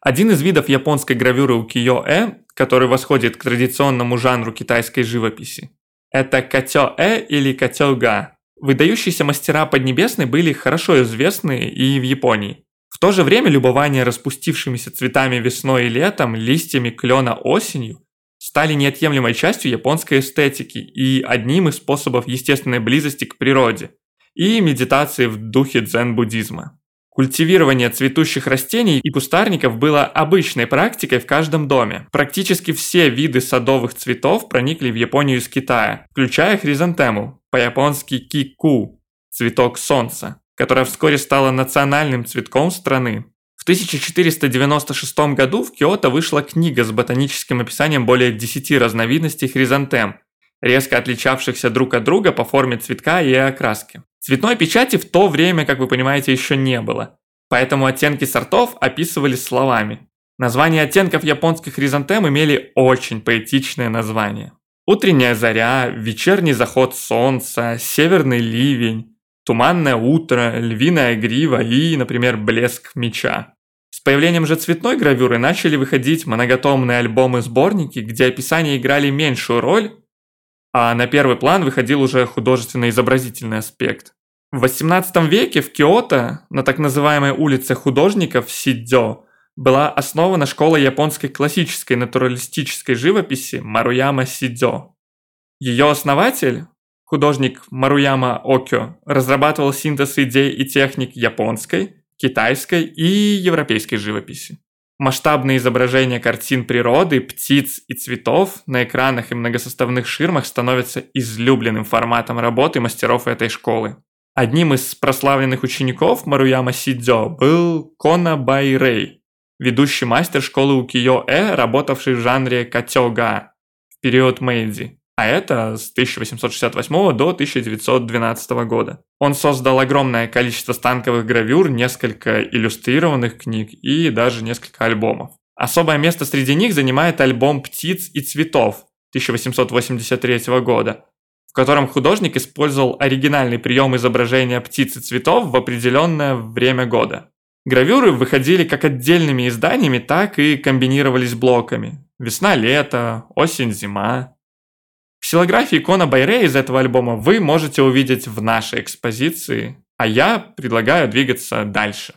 Один из видов японской гравюры укиё-э, который восходит к традиционному жанру китайской живописи, это катё-э или катё-га. Выдающиеся мастера Поднебесной были хорошо известны и в Японии. В то же время любование распустившимися цветами весной и летом, листьями клена осенью стали неотъемлемой частью японской эстетики и одним из способов естественной близости к природе и медитации в духе дзен-буддизма. Культивирование цветущих растений и кустарников было обычной практикой в каждом доме. Практически все виды садовых цветов проникли в Японию из Китая, включая хризантему, по-японски кику, цветок солнца, которая вскоре стала национальным цветком страны. В 1496 году в Киото вышла книга с ботаническим описанием более 10 разновидностей хризантем, резко отличавшихся друг от друга по форме цветка и окраске. Цветной печати в то время, как вы понимаете, еще не было, поэтому оттенки сортов описывались словами. Названия оттенков японских хризантем имели очень поэтичное название. Утренняя заря, вечерний заход солнца, северный ливень, туманное утро, львиная грива и, например, блеск меча. С появлением же цветной гравюры начали выходить многотомные альбомы-сборники, где описания играли меньшую роль, а на первый план выходил уже художественно-изобразительный аспект. В XVIII веке в Киото, на так называемой улице художников Сидзё, была основана школа японской классической натуралистической живописи Маруяма Сидзё. Ее основатель, художник Маруяма Окё, разрабатывал синтез идей и техник японской, китайской и европейской живописи. Масштабные изображения картин природы, птиц и цветов на экранах и многосоставных ширмах становятся излюбленным форматом работы мастеров этой школы. Одним из прославленных учеников Маруяма Сидзё был Кона Байрей, ведущий мастер школы Укиё-э, работавший в жанре катёга в период Мэйдзи а это с 1868 до 1912 года. Он создал огромное количество станковых гравюр, несколько иллюстрированных книг и даже несколько альбомов. Особое место среди них занимает альбом «Птиц и цветов» 1883 года, в котором художник использовал оригинальный прием изображения птиц и цветов в определенное время года. Гравюры выходили как отдельными изданиями, так и комбинировались блоками. Весна-лето, осень-зима, Ксилографии Кона Байре из этого альбома вы можете увидеть в нашей экспозиции, а я предлагаю двигаться дальше.